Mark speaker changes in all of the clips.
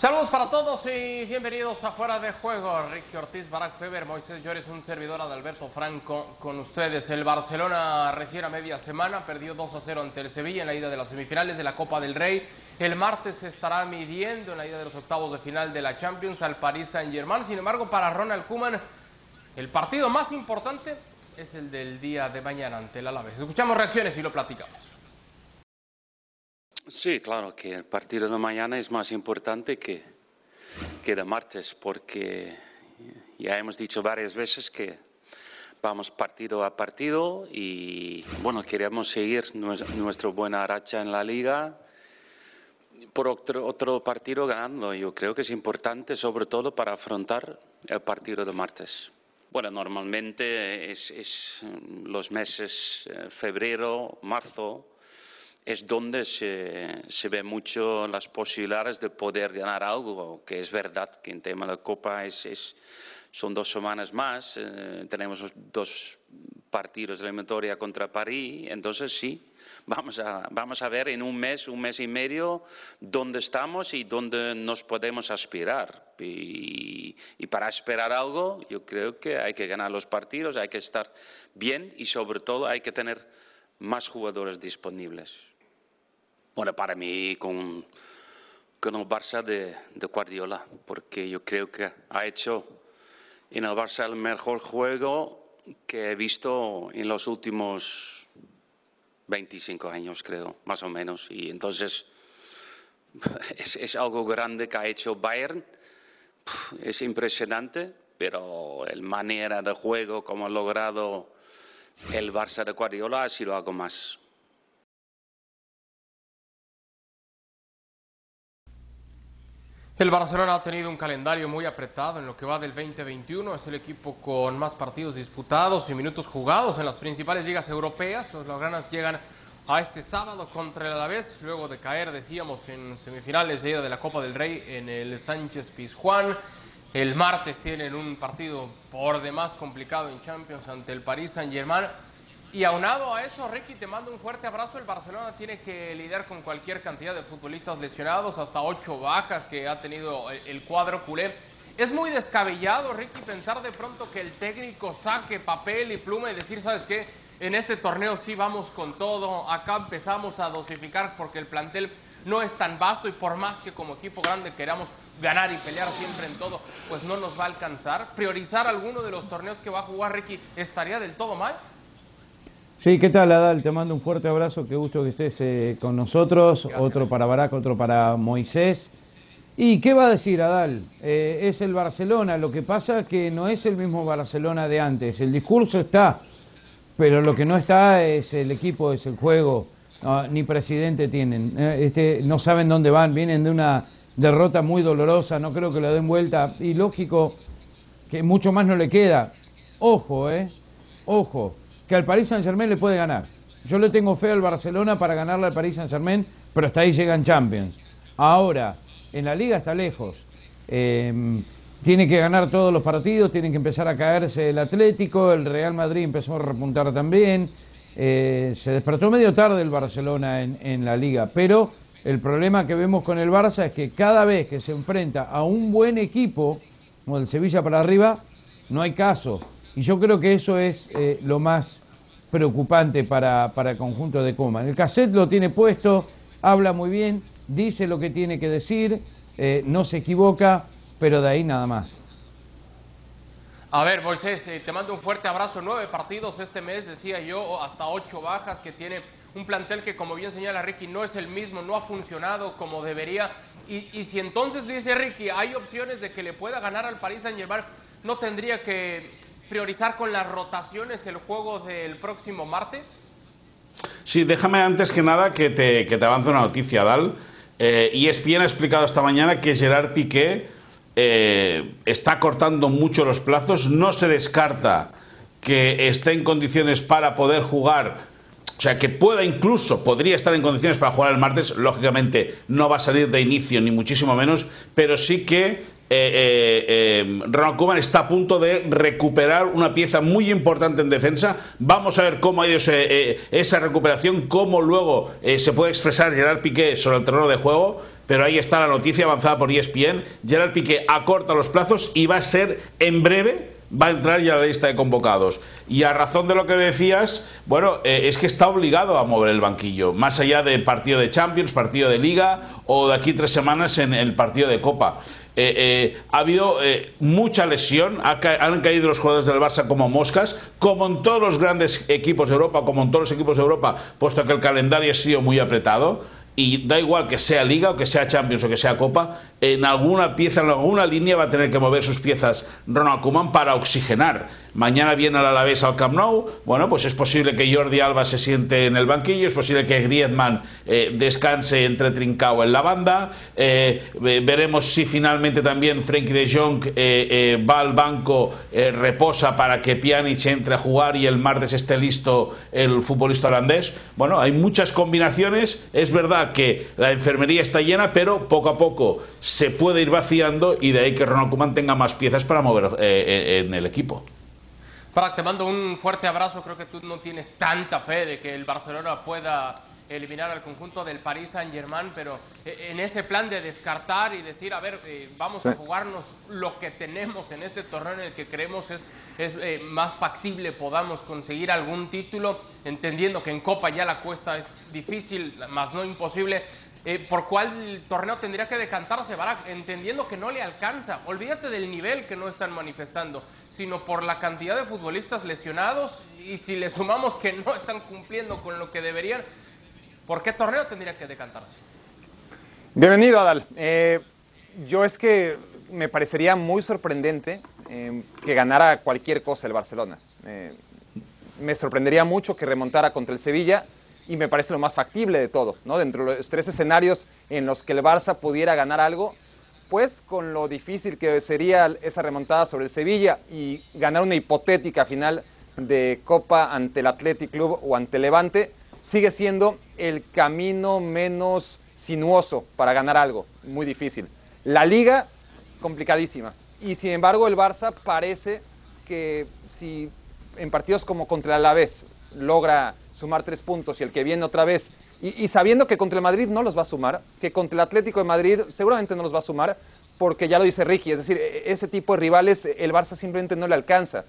Speaker 1: Saludos para todos y bienvenidos a Fuera de Juego. Ricky Ortiz, Barack Feber, Moisés Llores, un servidor de Alberto Franco con ustedes. El Barcelona recién a media semana perdió 2 a 0 ante el Sevilla en la ida de las semifinales de la Copa del Rey. El martes se estará midiendo en la ida de los octavos de final de la Champions al Paris Saint-Germain. Sin embargo, para Ronald Koeman, el partido más importante es el del día de mañana ante el Alavés. Escuchamos reacciones y lo platicamos.
Speaker 2: Sí, claro que el partido de mañana es más importante que, que de martes, porque ya hemos dicho varias veces que vamos partido a partido y bueno, queremos seguir nuestra buena racha en la liga por otro, partido ganando. Yo creo que es importante sobre todo para afrontar el partido de martes. Bueno, normalmente es, es los meses eh, febrero, marzo, es donde se, se ve mucho las posibilidades de poder ganar algo, que es verdad que en tema de Copa es, son dos semanas más, eh, tenemos dos partidos de eliminatoria contra París, entonces sí, vamos a, vamos a ver en un mes, un mes y medio, dónde estamos y dónde nos podemos aspirar. Y, y para esperar algo, yo creo que hay que ganar los partidos, hay que estar bien y sobre todo hay que tener más jugadores disponibles. Bueno, para mí con, con el Barça de, de, Guardiola, porque yo creo que ha hecho en el Barça el mejor juego que he visto en los últimos 25 años, creo, más o menos. Y entonces es, algo grande que ha hecho Bayern, es impresionante, pero la manera de juego, como ha logrado el Barça de Guardiola, ha sido algo más.
Speaker 1: El Barcelona ha tenido un calendario muy apretado en lo que va del 2021. Es el equipo con más partidos disputados y minutos jugados en las principales ligas europeas. Los Blaugranas llegan a este sábado contra el Alavés, luego de caer, decíamos, en semifinales de de la Copa del Rey en el Sánchez Pizjuán. El martes tienen un partido por demás complicado en Champions ante el Paris Saint-Germain. Y aunado a eso, Ricky, te mando un fuerte abrazo. El Barcelona tiene que lidiar con cualquier cantidad de futbolistas lesionados, hasta ocho bajas que ha tenido el cuadro culé. Es muy descabellado, Ricky, pensar de pronto que el técnico saque papel y pluma y decir, ¿sabes qué? En este torneo sí vamos con todo. Acá empezamos a dosificar porque el plantel no es tan vasto y por más que como equipo grande queramos ganar y pelear siempre en todo, pues no nos va a alcanzar. Priorizar alguno de los torneos que va a jugar Ricky estaría del todo mal.
Speaker 3: Sí, ¿qué tal Adal? Te mando un fuerte abrazo, qué gusto que estés eh, con nosotros, otro para Barack, otro para Moisés. ¿Y qué va a decir Adal? Eh, es el Barcelona, lo que pasa que no es el mismo Barcelona de antes, el discurso está, pero lo que no está es el equipo, es el juego, ni presidente tienen, eh, este, no saben dónde van, vienen de una derrota muy dolorosa, no creo que lo den vuelta, y lógico que mucho más no le queda. Ojo, eh, ojo que al Paris Saint Germain le puede ganar. Yo le tengo fe al Barcelona para ganarle al Paris Saint Germain, pero hasta ahí llegan Champions. Ahora, en la liga está lejos. Eh, tiene que ganar todos los partidos, tiene que empezar a caerse el Atlético, el Real Madrid empezó a repuntar también. Eh, se despertó medio tarde el Barcelona en, en la liga, pero el problema que vemos con el Barça es que cada vez que se enfrenta a un buen equipo, como el Sevilla para arriba, no hay caso. Y yo creo que eso es eh, lo más preocupante para, para el conjunto de Coman. El cassette lo tiene puesto, habla muy bien, dice lo que tiene que decir, eh, no se equivoca, pero de ahí nada más.
Speaker 1: A ver, Moisés, eh, te mando un fuerte abrazo. Nueve partidos este mes, decía yo, hasta ocho bajas que tiene un plantel que, como bien señala Ricky, no es el mismo, no ha funcionado como debería. Y, y si entonces dice Ricky, hay opciones de que le pueda ganar al Paris Saint-Germain, no tendría que priorizar con las rotaciones el juego del próximo martes?
Speaker 4: Sí, déjame antes que nada que te, que te avance una noticia, Dal. Eh, ESPN ha explicado esta mañana que Gerard Piqué eh, está cortando mucho los plazos, no se descarta que esté en condiciones para poder jugar, o sea, que pueda incluso, podría estar en condiciones para jugar el martes, lógicamente no va a salir de inicio ni muchísimo menos, pero sí que eh, eh, eh, Ronald Koeman está a punto de recuperar una pieza muy importante en defensa. Vamos a ver cómo ha ido esa recuperación, cómo luego se puede expresar Gerard Piqué sobre el terreno de juego. pero ahí está la noticia avanzada por ESPN. Gerard Piqué acorta los plazos y va a ser en breve va a entrar ya a la lista de convocados. Y a razón de lo que decías, bueno, es que está obligado a mover el banquillo, más allá de partido de Champions, partido de Liga o de aquí tres semanas en el partido de Copa. Eh, eh, ha habido mucha lesión, han caído los jugadores del Barça como moscas, como en todos los grandes equipos de Europa, como en todos los equipos de Europa, puesto que el calendario ha sido muy apretado. Y da igual que sea Liga o que sea Champions o que sea Copa, en alguna pieza, en alguna línea va a tener que mover sus piezas Ronald Koeman para oxigenar. Mañana viene el Alavés al Camp Nou, bueno, pues es posible que Jordi Alba se siente en el banquillo, es posible que Griezmann eh, descanse entre Trincao en la banda, eh, veremos si finalmente también Frenkie de Jong eh, va al banco, reposa para que Pjanic entre a jugar y el martes esté listo el futbolista holandés. Bueno, hay muchas combinaciones, es verdad que la enfermería está llena, pero poco a poco se puede ir vaciando y de ahí que Ronald Koeman tenga más piezas para mover en el equipo.
Speaker 1: Frank, te mando un fuerte abrazo. Creo que tú no tienes tanta fe de que el Barcelona pueda eliminar al conjunto del Paris Saint Germain, pero eh, en ese plan de descartar y decir, a ver, eh, vamos a jugarnos lo que tenemos en este torneo en el que creemos es, es eh, más factible podamos conseguir algún título, entendiendo que en Copa ya la cuesta es difícil, más no imposible. ¿Por cuál torneo tendría que decantarse Barak? Entendiendo que no le alcanza. Olvídate del nivel que no están manifestando sino por la cantidad de futbolistas lesionados y si le sumamos que no están cumpliendo con lo que deberían, ¿por qué torneo tendría que decantarse?
Speaker 5: Bienvenido, Adal. Eh, yo es que me parecería muy sorprendente eh, que ganara cualquier cosa el Barcelona. Eh, me sorprendería mucho que remontara contra el Sevilla y me parece lo más factible de todo, ¿no? Dentro de los tres escenarios en los que el Barça pudiera ganar algo, pues con lo difícil que sería esa remontada sobre el Sevilla y ganar una hipotética final de Copa ante el Athletic Club o ante Levante, sigue siendo el camino menos sinuoso para ganar algo, muy difícil. La liga, complicadísima. Y sin embargo el Barça parece que si en partidos como contra el Alavés logra sumar tres puntos y el que viene otra vez y, sabiendo que contra el Madrid no los va a sumar, que contra el Atlético de Madrid seguramente no los va a sumar, porque ya lo dice Ricky, es decir, e, ese tipo de rivales el Barça simplemente no le alcanza.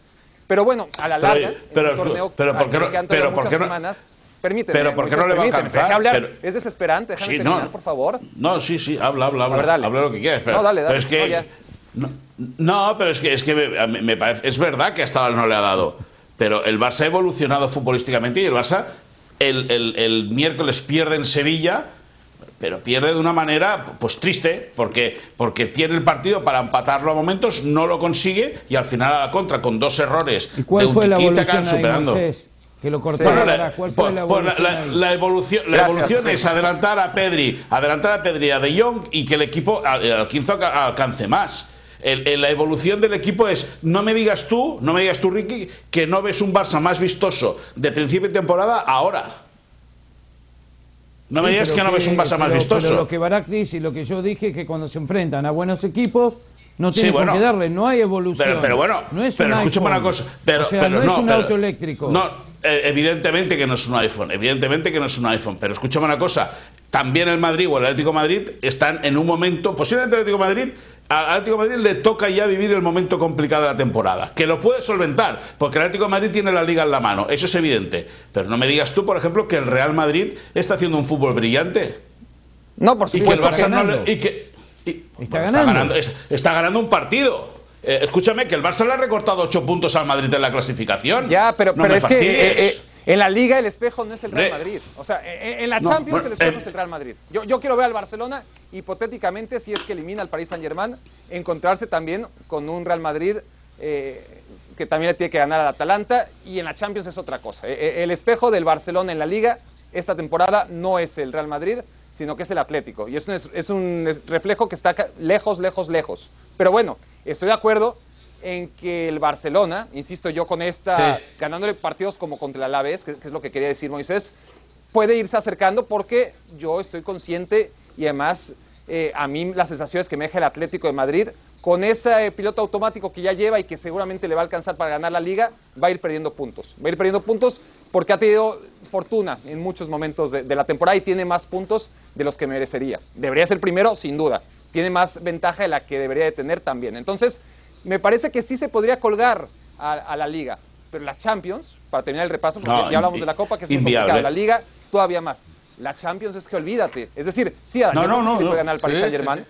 Speaker 5: Pero bueno, a la larga,
Speaker 4: pero, torneo pero, ¿por qué no, pero ¿por qué no,
Speaker 5: semanas, permíteme,
Speaker 4: pero ¿por qué no le va a alcanzar?
Speaker 5: Hablar, es desesperante, déjame terminar, por favor.
Speaker 4: No, sí, sí, habla, habla, habla, dale. habla lo que quieras. Pero,
Speaker 5: no, dale, dale.
Speaker 4: Pero es que, no, pero es que, es que me, me, parece, es verdad que hasta ahora no le ha dado, pero el Barça ha evolucionado futbolísticamente y el Barça el, miércoles pierde en Sevilla, pero pierde de una manera pues triste, porque, porque tiene el partido para empatarlo a momentos, no lo consigue y al final a la contra, con dos errores
Speaker 3: ¿Y cuál
Speaker 4: de
Speaker 3: fue la evolución superando. que lo la,
Speaker 4: ¿Cuál fue la, evolución, la, evolución, la evolución es adelantar a Pedri, adelantar a Pedri a De Jong y que el equipo al 15 alcance más la evolución del equipo es, no me digas tú, no me digas tú, Ricky, que no ves un Barça más vistoso de principio de temporada ahora. No me digas que no ves un Barça más vistoso.
Speaker 3: Pero lo que Barak dice y lo que yo dije es que cuando se enfrentan a buenos equipos no tienen que darle, no hay evolución.
Speaker 4: Pero, bueno,
Speaker 3: no es
Speaker 4: pero escúchame una cosa. Pero,
Speaker 3: no, es un auto eléctrico.
Speaker 4: No, eh, evidentemente que no es un iPhone, evidentemente que no es un iPhone. Pero escúchame una cosa, también el Madrid o el Atlético Madrid están en un momento, posiblemente el Atlético Madrid al Atlético de Madrid le toca ya vivir el momento complicado de la temporada, que lo puede solventar, porque el Atlético de Madrid tiene la liga en la mano, eso es evidente. Pero no me digas tú, por ejemplo, que el Real Madrid está haciendo un fútbol brillante.
Speaker 5: No, por supuesto.
Speaker 4: Y que el Barça no le, y que, está, ganando. Está, ganando, un partido. Eh, escúchame, que el Barça le ha recortado ocho puntos al Madrid en la clasificación.
Speaker 5: Ya, pero, pero es que en la Liga el espejo no es el Real Madrid. O sea, en, la Champions el espejo es el Real Madrid. Yo, yo quiero ver al Barcelona, hipotéticamente, si es que elimina al Paris Saint Germain, encontrarse también con un Real Madrid eh, que también le tiene que ganar al Atalanta. Y en la Champions es otra cosa. E, e, el espejo del Barcelona en la Liga esta temporada no es el Real Madrid, sino que es el Atlético. Y es un, es un reflejo que está lejos, lejos, lejos. Pero bueno, estoy de acuerdo en que el Barcelona, insisto yo con esta, ganándole partidos como contra el Alavés, que, es lo que quería decir Moisés, puede irse acercando porque yo estoy consciente y además eh, a mí las sensaciones que me deja el Atlético de Madrid con ese piloto automático que ya lleva y que seguramente le va a alcanzar para ganar la liga, va a ir perdiendo puntos. Va a ir perdiendo puntos porque ha tenido fortuna en muchos momentos de, de la temporada y tiene más puntos de los que merecería. Debería ser primero, sin duda. Tiene más ventaja de la que debería de tener también. Entonces, me parece que sí se podría colgar a, a la liga. Pero la Champions, para terminar el repaso, porque
Speaker 4: No,
Speaker 5: ya hablamos de la Copa, que es muy
Speaker 4: inviable.
Speaker 5: complicada. La liga, todavía más. La Champions es que olvídate. Es decir, sí, a la
Speaker 4: No, no, no,
Speaker 5: sí puede ganar al Paris
Speaker 1: Sí,
Speaker 5: Saint Germain.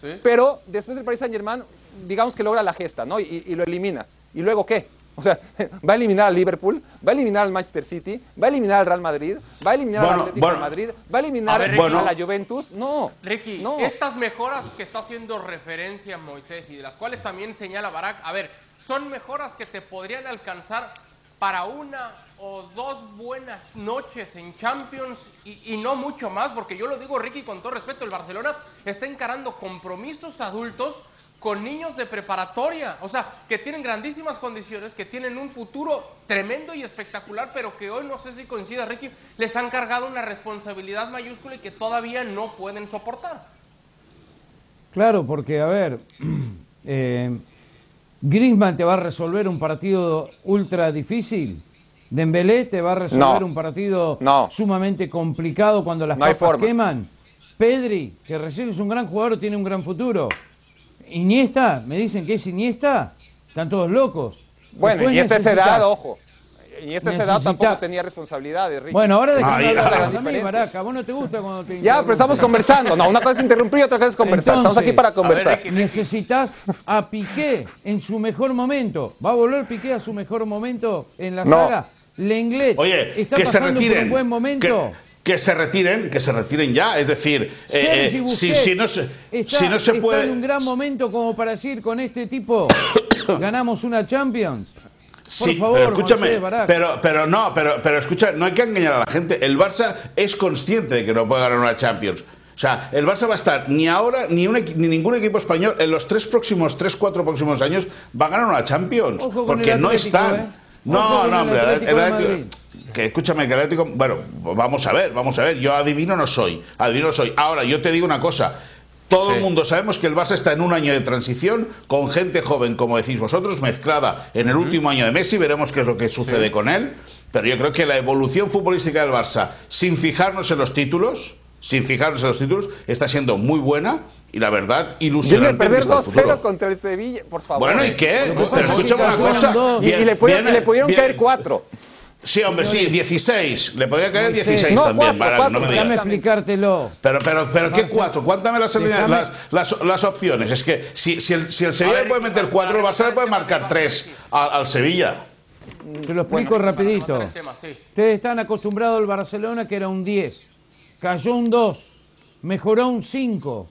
Speaker 1: sí. Sí.
Speaker 5: Pero después el Paris Saint Germain, digamos que logra la gesta, ¿no? Y, y lo elimina. ¿Y luego qué? O sea, va a eliminar al Liverpool, va a eliminar al Manchester City, va a eliminar al Real Madrid, va a eliminar al Atlético
Speaker 4: bueno.
Speaker 5: de Madrid, va a eliminar
Speaker 1: A ver,
Speaker 5: a,
Speaker 1: Ricky.
Speaker 5: la Juventus. No.
Speaker 1: Ricky,
Speaker 5: no.
Speaker 1: estas mejoras que está haciendo referencia Moisés y de las cuales también señala Barak, a ver, son mejoras que te podrían alcanzar para una o dos buenas noches en Champions y, y no mucho más, porque yo lo digo, Ricky, con todo respeto, el Barcelona está encarando compromisos adultos con niños de preparatoria, o sea, que tienen grandísimas condiciones, que tienen un futuro tremendo y espectacular, pero que hoy, no sé si coincida Ricky, les han cargado una responsabilidad mayúscula y que todavía no pueden soportar.
Speaker 3: Claro, porque, a ver, eh, Griezmann te va a resolver un partido ultra difícil. Dembélé te va a resolver
Speaker 5: No.
Speaker 3: un partido
Speaker 5: No.
Speaker 3: sumamente complicado cuando las
Speaker 5: No
Speaker 3: papas queman. Pedri, que recién es un gran jugador, tiene un gran futuro. Iniesta, me dicen que es Iniesta, están todos locos.
Speaker 5: Bueno,
Speaker 3: Después
Speaker 5: y esta es edad, ojo. Y esta es edad
Speaker 3: Necesita-
Speaker 5: tampoco tenía responsabilidades, Ricky.
Speaker 3: Bueno, ahora déjame
Speaker 4: Ahí,
Speaker 3: hablar
Speaker 4: ah,
Speaker 3: a
Speaker 5: la
Speaker 3: mí,
Speaker 5: diferencia.
Speaker 3: Baraca. Vos no te gusta cuando te
Speaker 5: ya, pero estamos conversando. No, una cosa es interrumpir y otra cosa es conversar. Estamos aquí para
Speaker 1: ver,
Speaker 5: conversar.
Speaker 3: Necesitas a Piqué en su mejor momento. ¿Va a volver Piqué a su mejor momento en la
Speaker 5: No.
Speaker 3: saga? Lenglet
Speaker 4: Oye,
Speaker 3: está
Speaker 4: que se
Speaker 3: pasando por
Speaker 4: retiren.
Speaker 3: un buen momento.
Speaker 4: Que, que se retiren, que se retiren ya. Es decir, eh, eh, si, si no se,
Speaker 3: está,
Speaker 4: si no se
Speaker 3: está
Speaker 4: puede.
Speaker 3: en un gran momento como para decir con este tipo ganamos una Champions.
Speaker 4: Sí,
Speaker 3: favor,
Speaker 4: pero escúchame, pero, pero no, pero, pero escucha, no hay que engañar a la gente. El Barça es consciente de que no puede ganar una Champions. O sea, el Barça va a estar ni ahora ni, un ni ningún equipo español en los tres próximos, tres, cuatro próximos años va a ganar una Champions. Porque no están.
Speaker 3: ¿eh?
Speaker 4: No, no, hombre, el,
Speaker 3: Atlético
Speaker 4: que escúchame, que el Atlético, bueno, vamos a ver, vamos a ver, yo adivino no soy, adivino no soy. Ahora, yo te digo una cosa, todo
Speaker 1: Sí.
Speaker 4: el mundo sabemos que el Barça está en un año de transición con gente joven, como decís vosotros, mezclada en el último año de Messi, veremos qué es lo que sucede con él, pero yo creo que la evolución futbolística del Barça, sin fijarnos en los títulos, sin fijarnos en los títulos, está siendo muy buena y la verdad ilusionante.
Speaker 5: perder
Speaker 4: en nuestro futuro.
Speaker 5: 2-0 contra el Sevilla, por favor.
Speaker 4: Bueno, ¿y qué? Pero
Speaker 3: es que
Speaker 4: escúchame una cosa.
Speaker 5: Y, y le pudieron,
Speaker 4: viene-
Speaker 5: y le pudieron
Speaker 4: viene-
Speaker 5: caer 4.
Speaker 4: Sí, hombre, sí, 16. Le podría caer
Speaker 3: Moisés.
Speaker 4: 16
Speaker 5: No,
Speaker 4: también,
Speaker 5: cuatro, cuatro,
Speaker 4: no me
Speaker 5: déjame
Speaker 4: digas.
Speaker 3: Déjame explicártelo.
Speaker 4: Pero, pero, pero, ¿qué cuatro? Cuéntame las, las, las, las opciones. Es que si, si el, si el Sevilla
Speaker 1: ver,
Speaker 4: le puede meter cuatro, el Barça le puede marcar tres al, al Sevilla.
Speaker 3: Te lo explico rapidito.
Speaker 1: Tema, sí.
Speaker 3: Ustedes están acostumbrados al Barcelona que era un 10. Cayó un 2. Mejoró un 5.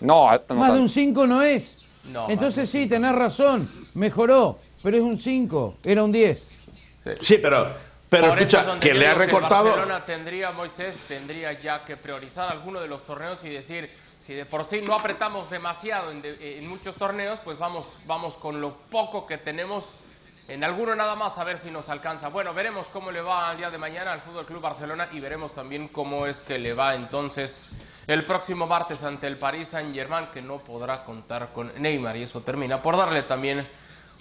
Speaker 5: No, no
Speaker 3: Más de un 5 no es.
Speaker 1: No,
Speaker 3: Entonces sí, tenés razón. Mejoró. Pero es un 5. Era un 10.
Speaker 4: Sí, pero, pero
Speaker 1: Por
Speaker 4: escucha, que le ha recortado.
Speaker 1: Barcelona tendría, Moisés, tendría ya que priorizar alguno de los torneos y decir, si de por sí no apretamos demasiado en, de- en muchos torneos, pues vamos, vamos con lo poco que tenemos en alguno nada más a ver si nos alcanza. Bueno, veremos cómo le va el día de mañana al Fútbol Club Barcelona y veremos también cómo es que le va entonces el próximo martes ante el Paris Saint-Germain, que no podrá contar con Neymar y eso termina por darle también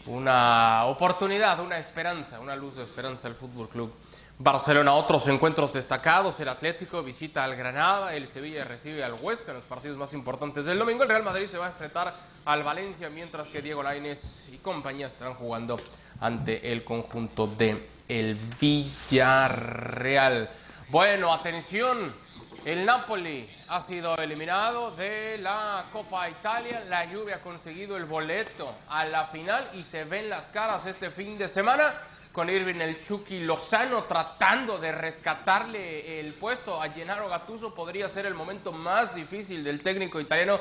Speaker 1: una oportunidad, una esperanza, una luz de esperanza al Fútbol Club Barcelona. Otros encuentros destacados: el Atlético visita al Granada, el Sevilla recibe al Huesca en los partidos más importantes del domingo. El Real Madrid se va a enfrentar al Valencia, mientras que Diego Lainez y compañía estarán jugando ante el conjunto de el Villarreal. Bueno, atención. El Napoli ha sido eliminado de la Copa Italia. La Juve ha conseguido el boleto a la final y se ven las caras este fin de semana con Irving el Chucky Lozano tratando de rescatarle el puesto a Gennaro Gattuso. Podría ser el momento más difícil del técnico italiano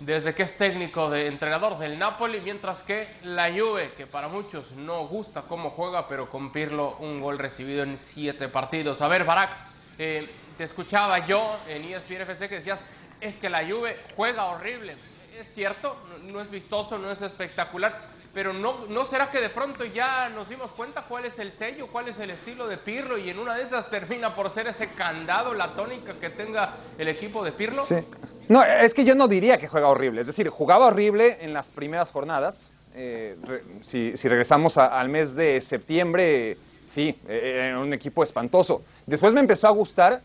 Speaker 1: desde que es técnico de entrenador del Napoli, mientras que la Juve, que para muchos no gusta cómo juega, pero con Pirlo un gol recibido en siete partidos. A ver, Barak, eh, te escuchaba yo en ESPN FC que decías, es que la Juve juega horrible. Es cierto, no, es vistoso, no es espectacular, pero no, ¿no será que de pronto ya nos dimos cuenta cuál es el sello, cuál es el estilo de Pirlo y en una de esas termina por ser ese candado, la tónica que tenga el equipo de Pirlo?
Speaker 5: Sí. No, es que yo no diría que juega horrible. Es decir, jugaba horrible en las primeras jornadas. Eh, si, regresamos al mes de septiembre, sí, eh, era un equipo espantoso. Después me empezó a gustar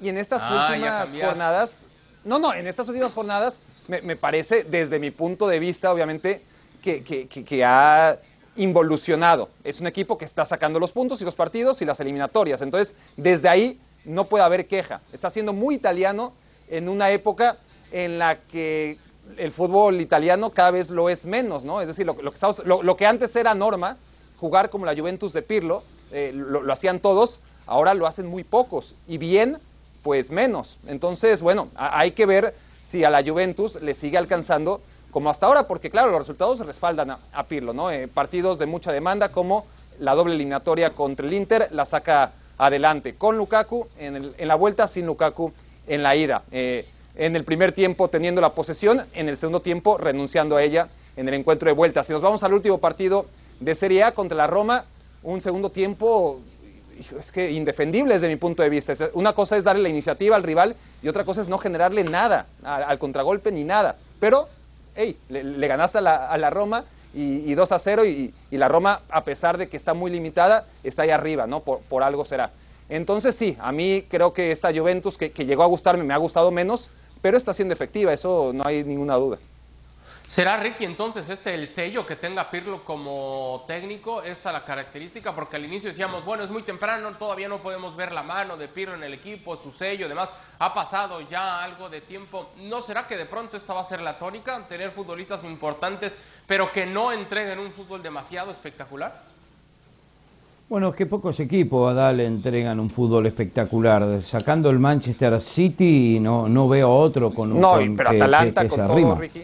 Speaker 5: y en estas
Speaker 1: Ah,
Speaker 5: últimas jornadas, no, no, en estas últimas jornadas me, me parece, desde mi punto de vista, obviamente, que, que- que- que ha involucionado. Es un equipo que está sacando los puntos y los partidos y las eliminatorias. Entonces, desde ahí no puede haber queja. Está siendo muy italiano en una época en la que el fútbol italiano cada vez lo es menos, ¿no? Es decir, lo, lo que, estamos- lo- lo que antes era norma, jugar como la Juventus de Pirlo, eh, lo, lo hacían todos, ahora lo hacen muy pocos. Y bien, pues menos. Entonces, bueno, hay que ver si a la Juventus le sigue alcanzando como hasta ahora, porque claro, los resultados respaldan a, a Pirlo, ¿no? Eh, partidos de mucha demanda como la doble eliminatoria contra el Inter la saca adelante con Lukaku en, el- en la vuelta, sin Lukaku en la ida. Eh, en el primer tiempo teniendo la posesión, en el segundo tiempo renunciando a ella en el encuentro de vuelta. Si nos vamos al último partido de Serie A contra la Roma, un segundo tiempo es que indefendible desde mi punto de vista. Una cosa es darle la iniciativa al rival y otra cosa es no generarle nada al contragolpe ni nada. Pero, hey, le, le ganaste a la, a la Roma y, y 2 a 0 y, y la Roma, a pesar de que está muy limitada, está ahí arriba, ¿no? Por, por algo será. Entonces sí, a mí creo que esta Juventus que, que llegó a gustarme me ha gustado menos, pero está siendo efectiva, eso no hay ninguna duda.
Speaker 1: ¿Será Ricky entonces este el sello que tenga Pirlo como técnico? Esta la característica, porque al inicio decíamos, bueno, es muy temprano, todavía no podemos ver la mano de Pirlo en el equipo, su sello, además ha pasado ya algo de tiempo. ¿No será que de pronto esta va a ser la tónica? Tener futbolistas importantes, pero que no entreguen un fútbol demasiado espectacular.
Speaker 3: Bueno, es que pocos equipos, Adal, entregan un fútbol espectacular. Sacando el Manchester City, no, no veo otro con un
Speaker 5: No, pero
Speaker 3: que-
Speaker 5: Atalanta
Speaker 3: que- que
Speaker 5: con todo,
Speaker 3: arrima.
Speaker 5: Ricky.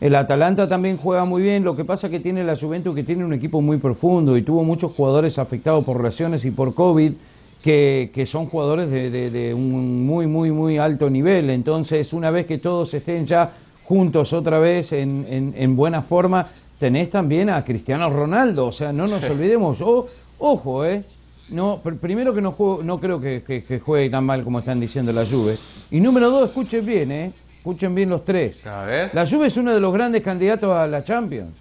Speaker 3: El Atalanta también juega muy bien, lo que pasa que tiene la Juventus que tiene un equipo muy profundo y tuvo muchos jugadores afectados por lesiones y por COVID que, que son jugadores de, de- de un muy, muy, muy alto nivel. Entonces, una vez que todos estén ya juntos otra vez en, en- en buena forma, tenés también a Cristiano Ronaldo, o sea, no nos olvidemos, O- ojo, eh. No, pr- primero que no, juego- no creo que, que- que juegue tan mal como están diciendo la Juve. Y número dos, escuchen bien, eh. Escuchen bien los tres.
Speaker 1: A ver.
Speaker 3: La Juve es uno de los grandes candidatos a la Champions.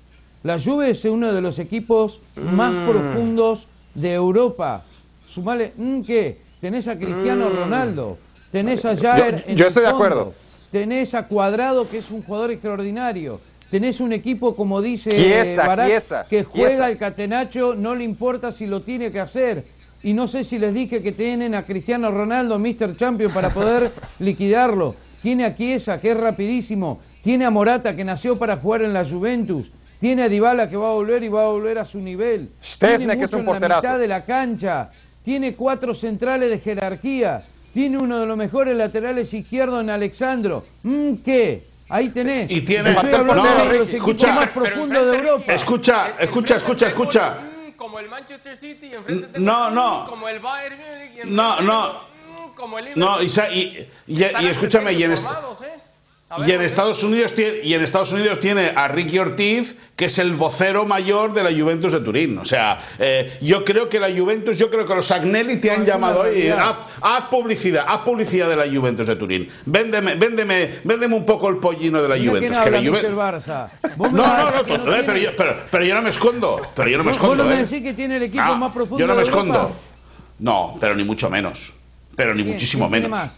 Speaker 3: La Juve es uno de los equipos más
Speaker 1: Mm.
Speaker 3: profundos de Europa. Sumale, mm, ¿qué? Tenés a Cristiano
Speaker 1: Mm.
Speaker 3: Ronaldo, tenés a Jair
Speaker 5: Yo-
Speaker 3: en
Speaker 5: yo
Speaker 3: el
Speaker 5: estoy de acuerdo.
Speaker 3: tenés a Cuadrado, que es un jugador extraordinario, tenés un equipo, como dice
Speaker 5: Chiesa,
Speaker 3: Barak,
Speaker 5: Chiesa,
Speaker 3: que juega
Speaker 5: Chiesa.
Speaker 3: el catenacho, no le importa si lo tiene que hacer. Y no sé si les dije que tienen a Cristiano Ronaldo, Mr. Champion, para poder liquidarlo. Tiene a Chiesa, que es rapidísimo. Tiene a Morata, que nació para jugar en la Juventus. Tiene a Dybala, que va a volver y va a volver a su nivel.
Speaker 5: Szczesny,
Speaker 3: Tiene
Speaker 5: que es un
Speaker 3: en la
Speaker 5: porterazo.
Speaker 3: mitad de la cancha. Tiene cuatro centrales de jerarquía. Tiene uno de los mejores laterales izquierdos en Alexandro. Mm, ¿Qué? Ahí tenés.
Speaker 4: Y tiene-
Speaker 3: de
Speaker 4: Escucha,
Speaker 3: más
Speaker 1: Pero
Speaker 3: profundos de Europa.
Speaker 4: Escucha,
Speaker 1: enfrente
Speaker 4: escucha, escucha, escucha.
Speaker 1: Como el Manchester City, y enfrente tengo
Speaker 4: No, no.
Speaker 1: Como el Bayern Múnich, y enfrente
Speaker 4: No, no.
Speaker 1: Como el
Speaker 4: No,
Speaker 1: Liverpool.
Speaker 4: Isa- y, y-
Speaker 1: Están
Speaker 4: y escúchame, y en,
Speaker 1: formados, ¿eh?
Speaker 4: Y en. Estados Unidos tiene, y en Estados Unidos tiene a Ricky Ortiz, que es el vocero mayor de la Juventus de Turín. O sea, eh, yo creo que la Juventus, yo creo que los Agnelli te han
Speaker 3: No,
Speaker 4: llamado hoy haz, haz publicidad, haz publicidad de la Juventus de Turín. Véndeme, véndeme, véndeme un poco el pollino de la
Speaker 3: Mira
Speaker 4: Juventus. que la
Speaker 3: habla,
Speaker 4: Juve-
Speaker 3: Mr. Barça.
Speaker 4: No, no, no, eh, pero, yo, pero, pero yo no me escondo. Pero yo no me escondo.
Speaker 3: vos no me
Speaker 4: eh.
Speaker 3: decís que tiene el equipo
Speaker 4: Ah,
Speaker 3: más profundo
Speaker 4: Yo no me
Speaker 3: de
Speaker 4: escondo. No, pero ni mucho menos. Pero ni
Speaker 3: ¿Quién-
Speaker 4: muchísimo
Speaker 3: quién tiene
Speaker 4: menos.
Speaker 3: más?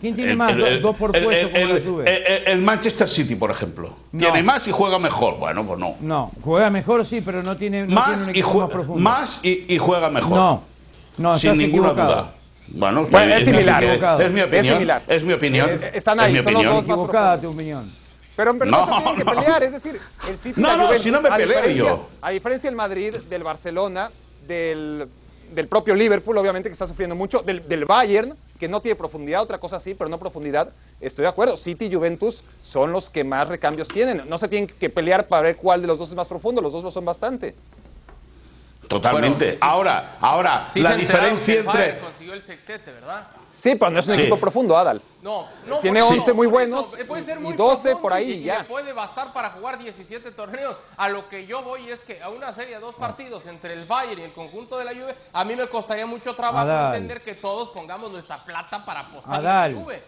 Speaker 3: ¿Quién tiene
Speaker 4: El-
Speaker 3: más?
Speaker 4: el-
Speaker 3: Dos-
Speaker 4: el-
Speaker 3: dos por puesto
Speaker 4: el-
Speaker 3: como la
Speaker 4: el-
Speaker 3: Juve.
Speaker 4: el- el Manchester City, por ejemplo.
Speaker 3: No.
Speaker 4: ¿Tiene más y juega mejor? Bueno, pues no.
Speaker 3: No, juega mejor sí, pero no tiene, no tiene
Speaker 4: más,
Speaker 3: un
Speaker 4: y juega,
Speaker 3: más profundo.
Speaker 4: más y, y juega mejor.
Speaker 3: No, no,
Speaker 4: sin ninguna
Speaker 3: equivocado.
Speaker 4: duda. Bueno,
Speaker 5: Bueno, es
Speaker 4: mi-
Speaker 5: similar.
Speaker 4: Es, es mi
Speaker 5: Es
Speaker 4: opinión.
Speaker 5: similar.
Speaker 4: Es mi opinión.
Speaker 5: Eh, están ahí,
Speaker 4: es mi
Speaker 5: son los
Speaker 4: opinión.
Speaker 5: dos más
Speaker 3: Equivocada tu opinión.
Speaker 5: Pero, pero no,
Speaker 4: No,
Speaker 5: se tienen que
Speaker 4: no.
Speaker 5: pelear, es decir, el City
Speaker 4: No,
Speaker 5: la
Speaker 4: no,
Speaker 5: Juventus,
Speaker 4: si no me peleo yo.
Speaker 5: A diferencia del Madrid, del Barcelona, del, del propio Liverpool, obviamente que está sufriendo mucho, del, del Bayern, que no tiene profundidad, otra cosa sí, pero no profundidad, estoy de acuerdo. City y Juventus son los que más recambios tienen. No se tienen que pelear para ver cuál de los dos es más profundo, los dos lo son bastante.
Speaker 4: Totalmente.
Speaker 1: Bueno, sí, sí,
Speaker 4: ahora, ahora,
Speaker 1: Sí
Speaker 4: la diferencia entre.
Speaker 1: consiguió el sextete, ¿verdad?
Speaker 5: Sí, pero no es un
Speaker 4: Sí.
Speaker 5: equipo profundo, Adal.
Speaker 1: No, no
Speaker 5: Tiene
Speaker 1: por
Speaker 5: 11 muy buenos
Speaker 1: puede ser
Speaker 5: y
Speaker 1: muy
Speaker 5: 12
Speaker 1: profundo
Speaker 5: por ahí,
Speaker 1: y,
Speaker 5: ya.
Speaker 1: puede bastar para jugar 17 torneos. A lo que yo voy es que a una serie de dos partidos entre el Bayern y el conjunto de la Juve, a mí me costaría mucho trabajo
Speaker 3: Adal.
Speaker 1: entender que todos pongamos nuestra plata para apostar en
Speaker 3: Adal.
Speaker 1: la Juve.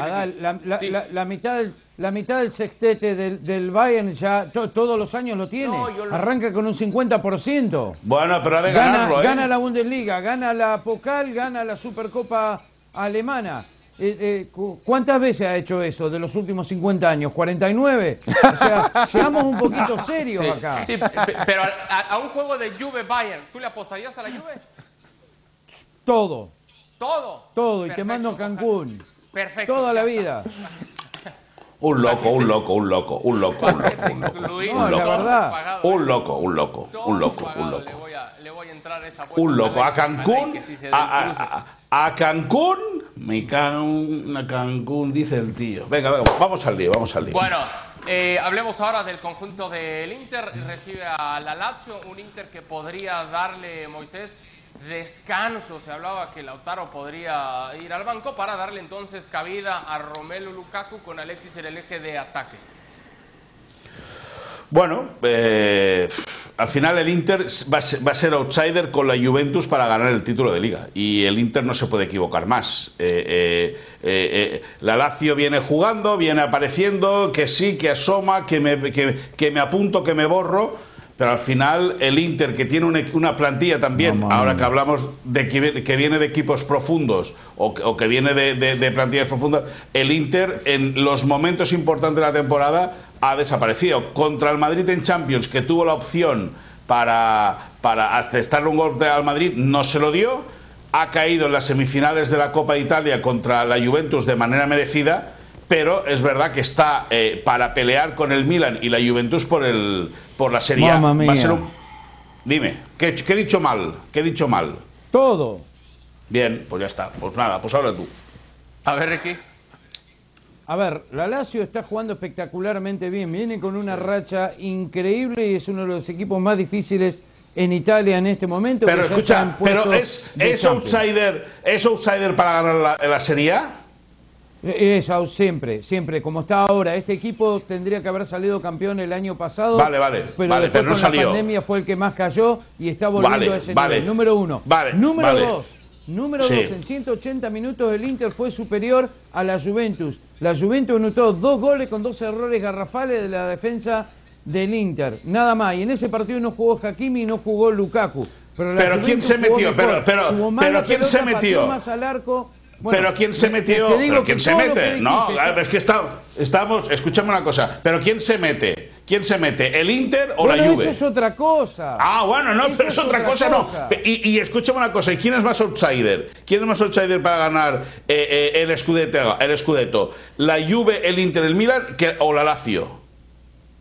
Speaker 3: Adal, la, la, la, la, mitad del, la mitad del sextete del, del Bayern ya to, todos los años lo tiene.
Speaker 1: No, yo lo-
Speaker 3: Arranca con un 50%.
Speaker 4: Bueno, pero ha de
Speaker 3: Gana,
Speaker 4: ganarlo, ¿eh?
Speaker 3: gana la Bundesliga, gana la Pokal, gana la Supercopa Alemana. Eh, eh, cu- ¿Cuántas veces ha hecho eso de los últimos 50 años? ¿49? O sea, seamos un poquito serios
Speaker 1: Sí,
Speaker 3: acá.
Speaker 1: sí, pero a, a un juego de Juve Bayern, ¿tú le apostarías a la Juve?
Speaker 3: Todo,
Speaker 1: Todo.
Speaker 3: todo. Y te
Speaker 1: Perfecto,
Speaker 3: mando a Cancún.
Speaker 1: Perfecto.
Speaker 3: Toda la vida.
Speaker 4: Un loco, un loco, un loco, un loco, un loco, un loco. Un loco, un loco, un loco, un
Speaker 1: Le
Speaker 4: loco.
Speaker 1: voy a, le voy a entrar a esa apuesta.
Speaker 4: Un loco. A Cancún, a,
Speaker 1: el cruce.
Speaker 4: a- a- a Cancún, me cago en a Cancún, dice el tío. Venga, venga, vamos al lío, vamos al lío.
Speaker 1: Bueno, eh, hablemos ahora del conjunto del Inter. Recibe a la Lazio, un Inter que podría darle, Moisés, descanso. Se hablaba que Lautaro podría ir al banco para darle entonces cabida a Romelu Lukaku con Alexis en el eje de ataque.
Speaker 4: Bueno, eh, al final el Inter va a, ser, va a ser outsider con la Juventus para ganar el título de liga. Y el Inter no se puede equivocar más. Eh, eh, la Lazio viene jugando, viene apareciendo, que sí, que asoma, que me, que me apunto, que me borro. Pero al final el Inter, que tiene una, una plantilla también, ahora que hablamos de que, vi- que viene de equipos profundos o, que- o que viene de, de- de plantillas profundas, el Inter en los momentos importantes de la temporada ha desaparecido. Contra el Madrid en Champions, que tuvo la opción para, para asestarle un golpe al Madrid, no se lo dio. Ha caído en las semifinales de la Copa de Italia contra la Juventus de manera merecida, pero es verdad que está eh, para pelear con el Milan y la Juventus por, el, por la Serie A.
Speaker 3: Mamma
Speaker 4: Va a ser un- Dime, ¿qué, qué he dicho mal? ¿Qué he dicho mal?
Speaker 3: Todo.
Speaker 4: Bien, pues ya está. Pues nada, pues habla tú.
Speaker 1: A ver, Ricky.
Speaker 3: A ver, la Lazio está jugando espectacularmente bien, viene con una racha increíble y es uno de los equipos más difíciles en Italia en este momento.
Speaker 4: Pero escucha, pero es, es outsider, es outsider para ganar la, la Serie A.
Speaker 3: Out siempre, siempre, como está ahora. Este equipo tendría que haber salido campeón el año pasado.
Speaker 4: Vale, vale,
Speaker 3: pero
Speaker 4: vale, pero no
Speaker 3: con
Speaker 4: salió.
Speaker 3: la pandemia fue el que más cayó y está volviendo
Speaker 4: Vale,
Speaker 3: a ese
Speaker 4: vale.
Speaker 3: nivel. Número uno.
Speaker 4: Vale,
Speaker 3: Número dos. Número
Speaker 4: Sí.
Speaker 3: dos, en 180 minutos el Inter fue superior a la Juventus. La Juventus anotó dos goles con dos errores garrafales de la defensa del Inter. Nada más. Y en ese partido no jugó Hakimi y no jugó Lukaku. Pero, la
Speaker 4: Pero ¿quién
Speaker 3: Juventus
Speaker 4: se
Speaker 3: jugó
Speaker 4: metió?
Speaker 3: mejor.
Speaker 4: Pero- pero- pero ¿quién se metió?
Speaker 3: más al arco. Bueno,
Speaker 4: pero ¿quién se metió?
Speaker 3: te digo
Speaker 4: ¿Pero quién se mete? No, es que está, estamos, escúchame una cosa, pero ¿quién se mete? ¿Quién se mete? ¿El Inter o
Speaker 3: Bueno,
Speaker 4: la Juve?
Speaker 3: Eso es otra cosa.
Speaker 4: Ah, bueno, no,
Speaker 3: Eso
Speaker 4: pero es otra cosa, no. Y, y escúchame una cosa, ¿y quién es más outsider? ¿Quién es más outsider para ganar eh, eh, el, Scudetto, el Scudetto? ¿La Juve, el Inter, el Milan que, o la Lazio?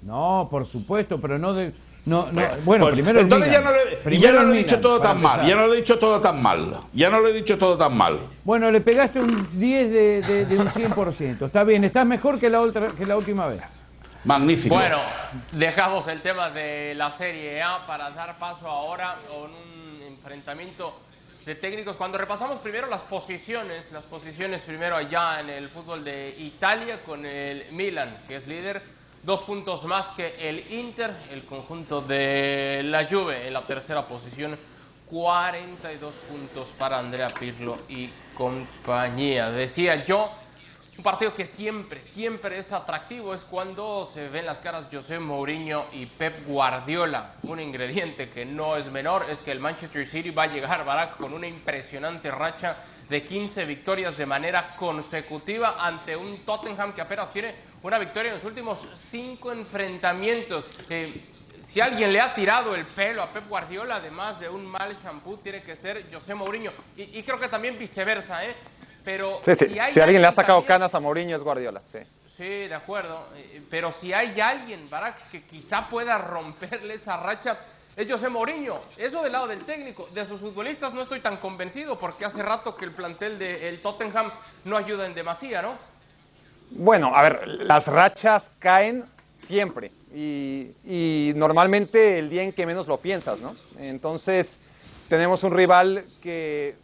Speaker 3: No, por supuesto, pero no de. No, no, bueno,
Speaker 4: Pues,
Speaker 3: primero el
Speaker 4: entonces ya no, le,
Speaker 3: Primero
Speaker 4: ya no lo he dicho
Speaker 3: Milan,
Speaker 4: todo tan mal, ya no lo he dicho todo tan mal, ya no lo he dicho todo tan mal.
Speaker 3: Bueno, le pegaste un 10 de, de- de un 100%. Está bien, estás mejor que la, otra, que la última vez.
Speaker 4: Magnífico.
Speaker 1: Bueno, dejamos el tema de la Serie A para dar paso ahora con un enfrentamiento de técnicos. Cuando repasamos primero las posiciones, las posiciones primero allá en el fútbol de Italia con el Milan, que es líder, dos puntos más que el Inter, el conjunto de la Juve en la tercera posición, 42 puntos para Andrea Pirlo y compañía. Decía yo, un partido que siempre, siempre es atractivo es cuando se ven las caras José Mourinho y Pep Guardiola. Un ingrediente que no es menor es que el Manchester City va a llegar, Barack, con una impresionante racha de 15 victorias de manera consecutiva ante un Tottenham que apenas tiene una victoria en los últimos cinco enfrentamientos. Eh, si alguien le ha tirado el pelo a Pep Guardiola, además de un mal shampoo, tiene que ser José Mourinho. Y, y creo que también viceversa, ¿eh? Pero
Speaker 5: Sí, sí.
Speaker 1: si hay
Speaker 5: Si alguien le ha sacado
Speaker 1: también-
Speaker 5: canas a Mourinho es Guardiola. Sí.
Speaker 1: Sí, de acuerdo. Eh, Pero si hay alguien, Barak, que quizá pueda romperle esa racha, es José Mourinho. Eso del lado del técnico. De sus futbolistas no estoy tan convencido porque hace rato que el plantel del Tottenham no ayuda en demasía, ¿no?
Speaker 5: Bueno, a ver, las rachas caen siempre y, normalmente el día en que menos lo piensas, ¿no? Entonces, tenemos un rival que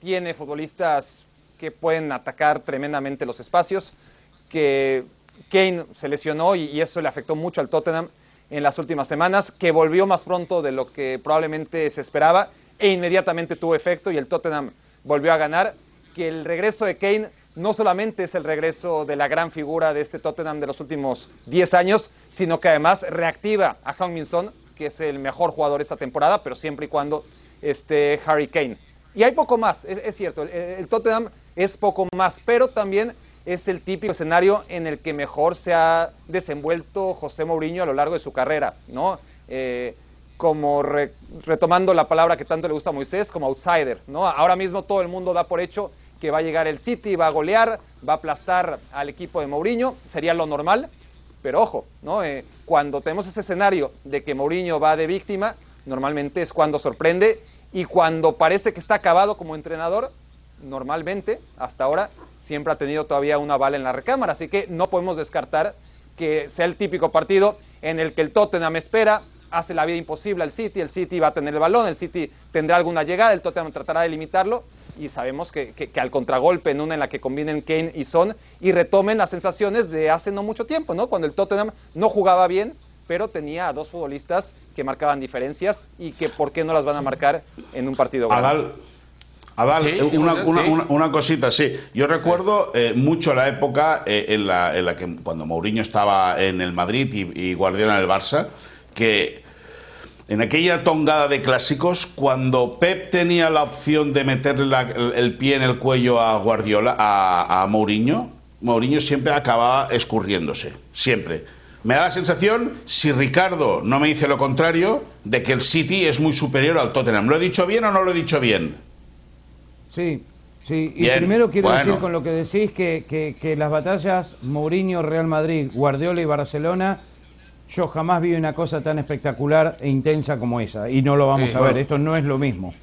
Speaker 5: tiene futbolistas que pueden atacar tremendamente los espacios, que Kane se lesionó y eso le afectó mucho al Tottenham en las últimas semanas, que volvió más pronto de lo que probablemente se esperaba e inmediatamente tuvo efecto y el Tottenham volvió a ganar, que el regreso de Kane no solamente es el regreso de la gran figura de este Tottenham de los últimos 10 años, sino que además reactiva a Hong Min Son, que es el mejor jugador esta temporada, pero siempre y cuando esté Harry Kane. Y hay poco más, es, cierto, el, Tottenham es poco más, pero también es el típico escenario en el que mejor se ha desenvuelto José Mourinho a lo largo de su carrera, ¿no? Eh, como retomando la palabra que tanto le gusta a Moisés, como outsider, ¿no? Ahora mismo todo el mundo da por hecho que va a llegar el City, va a golear, va a aplastar al equipo de Mourinho, sería lo normal, pero ojo, ¿no? Eh, cuando tenemos ese escenario de que Mourinho va de víctima, normalmente es cuando sorprende y cuando parece que está acabado como entrenador, normalmente, hasta ahora, siempre ha tenido todavía una bala en la recámara, así que no podemos descartar que sea el típico partido en el que el Tottenham espera, hace la vida imposible al City, el City va a tener el balón, el City tendrá alguna llegada, el Tottenham tratará de limitarlo y sabemos que, que, al contragolpe, en una en la que combinen Kane y Son y retomen las sensaciones de hace no mucho tiempo, ¿no? Cuando el Tottenham no jugaba bien, pero tenía a dos futbolistas que marcaban diferencias y que por qué no las van a marcar en un partido
Speaker 4: Adal, Adal una, cosita, sí. Yo recuerdo eh, mucho la época eh, en, la, en, la, que cuando Mourinho estaba en el Madrid y, y Guardiola en el Barça, que en aquella tongada de clásicos, cuando Pep tenía la opción de meterle el pie en el cuello a Guardiola, a, a Mourinho, Mourinho siempre acababa escurriéndose, siempre. Me da la sensación, si Ricardo no me dice lo contrario, de que el City es muy superior al Tottenham. ¿Lo he dicho bien o no lo he dicho bien?
Speaker 3: Sí, sí. Y primero quiero decir con lo que decís que, que, que las batallas Mourinho, Real Madrid, Guardiola y Barcelona yo jamás vi una cosa tan espectacular e intensa como esa, y no lo vamos a ver, esto no es lo mismo.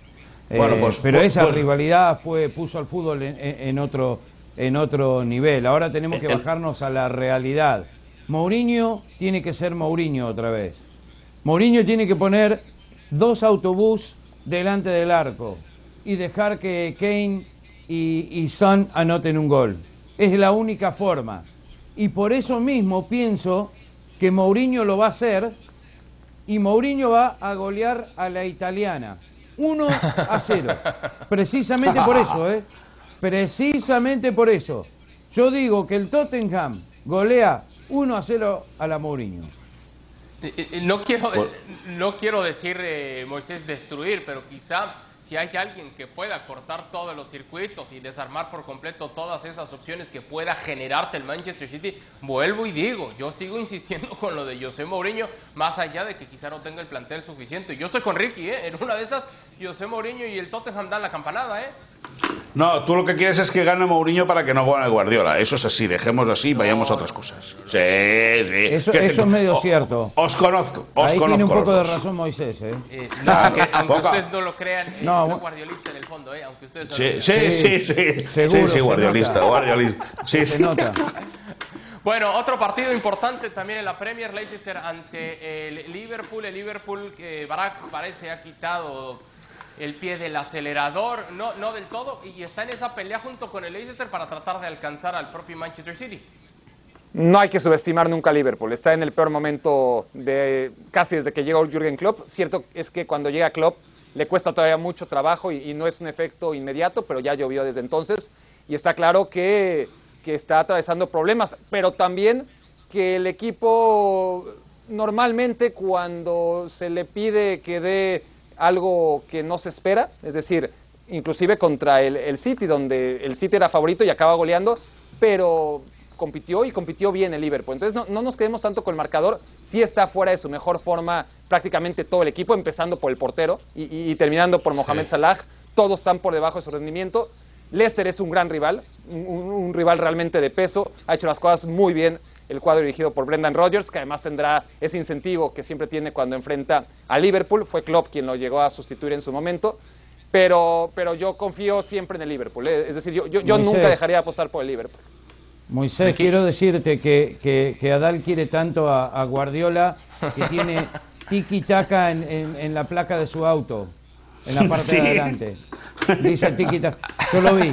Speaker 3: Bueno, eh, pues, pero pues, esa pues- rivalidad fue puso al fútbol en, otro en otro nivel. Ahora tenemos que bajarnos a la realidad. Mourinho tiene que ser Mourinho otra vez. Mourinho tiene que poner dos autobús delante del arco y dejar que Kane y, y Son anoten un gol. Es la única forma. Y por eso mismo pienso que Mourinho lo va a hacer y Mourinho va a golear a la italiana. 1 a 0. Precisamente por eso, ¿eh? Precisamente por eso. Yo digo que el Tottenham golea 1 a 0 a la Mourinho.
Speaker 1: Eh, eh, no quiero, no quiero decir, eh, Moisés, destruir, pero quizá si hay alguien que pueda cortar todos los circuitos y desarmar por completo todas esas opciones que pueda generarte el Manchester City, vuelvo y digo, yo sigo insistiendo con lo de José Mourinho, más allá de que quizá no tenga el plantel suficiente. Yo estoy con Ricky, ¿eh? en una de esas José Mourinho y el Tottenham dan la campanada, ¿eh?
Speaker 4: No, tú lo que quieres es que gane Mourinho para que no gane Guardiola. Eso es así, dejémoslo así y vayamos a otras cosas. Sí, sí.
Speaker 3: Eso, es medio cierto.
Speaker 4: Os conozco, os
Speaker 3: Ahí
Speaker 4: conozco.
Speaker 3: Tiene un poco de razón Moisés, ¿eh?
Speaker 1: eh no, aunque, ustedes no lo crean, no, soy guardiolista en el fondo, ¿eh? Aunque ustedes
Speaker 4: sí, sí, sí, sí, sí, sí, guardiolista, guardiolista. Sí,
Speaker 3: se nota.
Speaker 1: Bueno, otro partido importante también en la Premier, Leicester ante el Liverpool. El Liverpool que Barack parece ha quitado el pie del acelerador, no, no del todo, y está en esa pelea junto con el Leicester para tratar de alcanzar al propio Manchester City.
Speaker 5: No hay que subestimar nunca a Liverpool. Está en el peor momento de casi desde que llegó Jürgen Klopp. Cierto es que cuando llega Klopp le cuesta todavía mucho trabajo y, no es un efecto inmediato, pero ya llovió desde entonces. Y está claro que, que está atravesando problemas, pero también que el equipo normalmente cuando se le pide que dé algo que no se espera, es decir, inclusive contra el, City, donde el City era favorito y acaba goleando, pero compitió y compitió bien el Liverpool. Entonces no, nos quedemos tanto con el marcador, sí está fuera de su mejor forma prácticamente todo el equipo, empezando por el portero y, terminando por Mohamed Salah, todos están por debajo de su rendimiento. Leicester es un gran rival, un rival realmente de peso, ha hecho las cosas muy bien el cuadro dirigido por Brendan Rodgers, que además tendrá ese incentivo que siempre tiene cuando enfrenta a Liverpool. Fue Klopp quien lo llegó a sustituir en su momento. Pero, pero yo confío siempre en el Liverpool. ¿eh? Es decir, yo, yo, nunca dejaría de apostar por el Liverpool.
Speaker 3: Moisés, quiero decirte que, que, Adal quiere tanto a, Guardiola que tiene tiki-taka en, la placa de su auto, en la parte de adelante. Dice tiki-taka. Yo lo vi.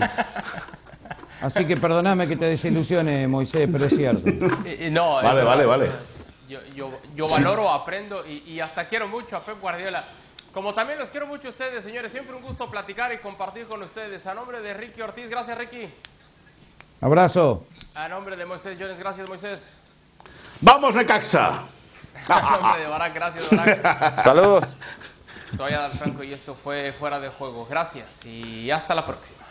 Speaker 3: Así que perdóname que te desilusione, Moisés, pero es cierto.
Speaker 1: Eh, eh, no,
Speaker 4: vale, vale, vale.
Speaker 1: Yo, valoro, aprendo y, hasta quiero mucho a Pep Guardiola. Como también los quiero mucho a ustedes, señores. Siempre un gusto platicar y compartir con ustedes. A nombre de Ricky Ortiz, gracias, Ricky.
Speaker 3: Abrazo.
Speaker 1: A nombre de Moisés Jones, gracias Moisés.
Speaker 4: ¡Vamos, Necaxa!
Speaker 1: A nombre de Barak, gracias Barak.
Speaker 5: Saludos.
Speaker 1: Soy Adal Franco y esto fue Fuera de Juego. Gracias y hasta la próxima.